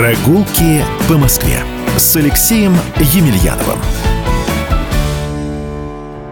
Прогулки по Москве с Алексеем Емельяновым.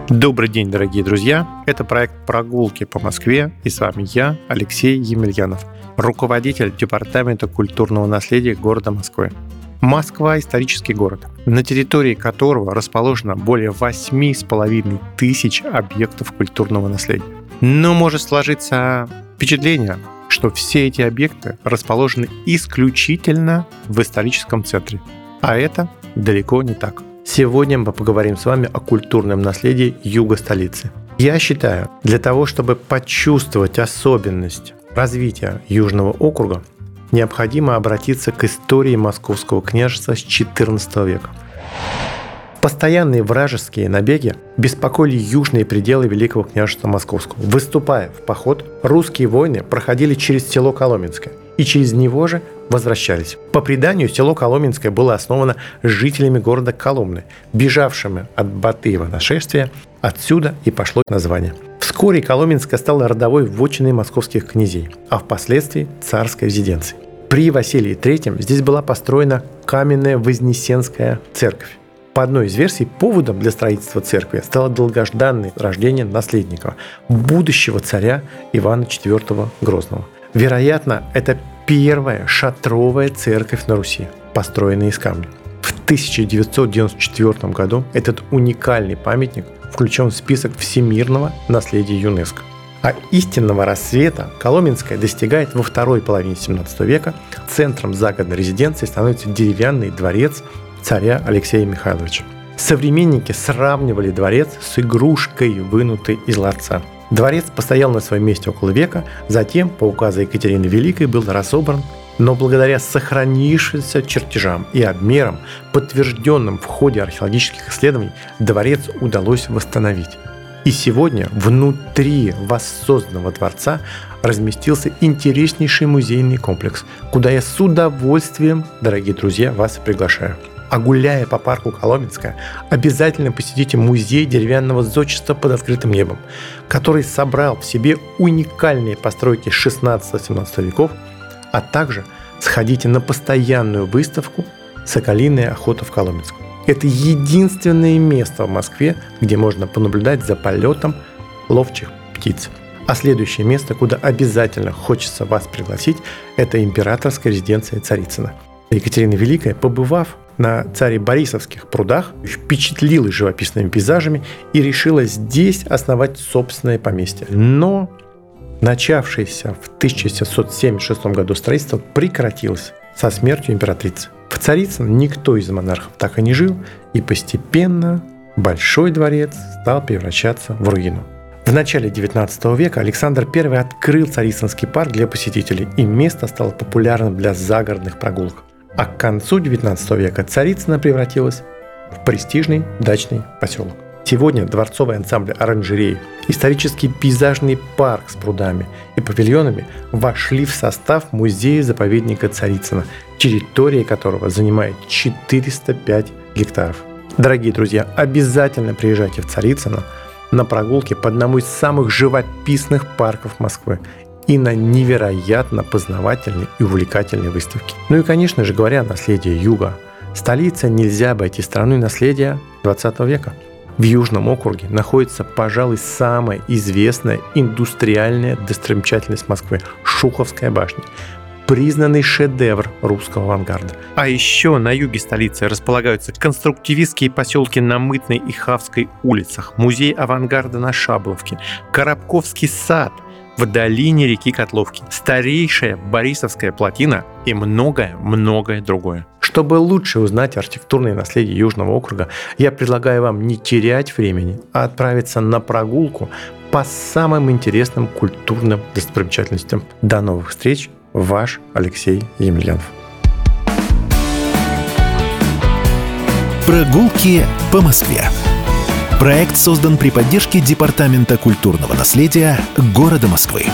Добрый день, дорогие друзья! Это проект «Прогулки по Москве» и с вами я, Алексей Емельянов, руководитель Департамента культурного наследия города Москвы. Москва – исторический город, на территории которого расположено более 8,5 тысяч объектов культурного наследия. Но может сложиться впечатление, что все эти объекты расположены исключительно в историческом центре. А это далеко не так. Сегодня мы поговорим с вами о культурном наследии юга столицы. Я считаю, для того, чтобы почувствовать особенность развития Южного округа, необходимо обратиться к истории Московского княжества с XIV века. Постоянные вражеские набеги беспокоили южные пределы Великого княжества Московского. Выступая в поход, русские войны проходили через село Коломенское и через него же возвращались. По преданию, село Коломенское было основано жителями города Коломны, бежавшими от Батыева нашествия. Отсюда и пошло название. Вскоре Коломенское стало родовой вотчиной московских князей, а впоследствии царской резиденцией. При Василии III здесь была построена каменная Вознесенская церковь. По одной из версий, поводом для строительства церкви стало долгожданное рождение наследника, будущего царя Ивана IV Грозного. Вероятно, это первая шатровая церковь на Руси, построенная из камня. В 1994 году этот уникальный памятник включен в список всемирного наследия ЮНЕСКО. А истинного рассвета Коломенская достигает во второй половине 17 века. Центром загородной резиденции становится деревянный дворец царя Алексея Михайловича. Современники сравнивали дворец с игрушкой, вынутой из ларца. Дворец постоял на своем месте около века, затем, по указу Екатерины Великой, был разобран, но благодаря сохранившимся чертежам и обмерам, подтвержденным в ходе археологических исследований, дворец удалось восстановить. И сегодня внутри воссозданного дворца разместился интереснейший музейный комплекс, куда я с удовольствием, дорогие друзья, вас приглашаю. А гуляя по парку Коломенская, обязательно посетите музей деревянного зодчества под открытым небом, который собрал в себе уникальные постройки 16-17 веков, а также сходите на постоянную выставку «Соколиная охота в Коломенском». Это единственное место в Москве, где можно понаблюдать за полетом ловчих птиц. А следующее место, куда обязательно хочется вас пригласить, это императорская резиденция Царицына. Екатерина Великая, побывав на царе Борисовских прудах, впечатлилась живописными пейзажами и решила здесь основать собственное поместье. Но начавшееся в 1776 году строительство прекратилось со смертью императрицы. В Царицыно никто из монархов так и не жил, и постепенно Большой дворец стал превращаться в руину. В начале 19 века Александр I открыл Царицынский парк для посетителей, и место стало популярным для загородных прогулок. А к концу 19 века Царицына превратилась в престижный дачный поселок. Сегодня дворцовый ансамбль оранжереи, исторический пейзажный парк с прудами и павильонами вошли в состав музея-заповедника Царицына, территория которого занимает 405 гектаров. Дорогие друзья, обязательно приезжайте в Царицыно на прогулки по одному из самых живописных парков Москвы и на невероятно познавательной и увлекательной выставке. Ну и, конечно же, говоря о наследии Юга, столица нельзя обойти страной наследия 20 века. В Южном округе находится, пожалуй, самая известная индустриальная достопримечательность Москвы – Шуховская башня, признанный шедевр русского авангарда. А еще на юге столицы располагаются конструктивистские поселки на Мытной и Хавской улицах, музей авангарда на Шабловке, Коробковский сад – в долине реки Котловки, старейшая Борисовская плотина и многое-многое другое. Чтобы лучше узнать архитектурное наследие Южного округа, я предлагаю вам не терять времени, а отправиться на прогулку по самым интересным культурным достопримечательностям. До новых встреч! Ваш Алексей Емельянов. Прогулки по Москве. Проект создан при поддержке Департамента культурного наследия города Москвы.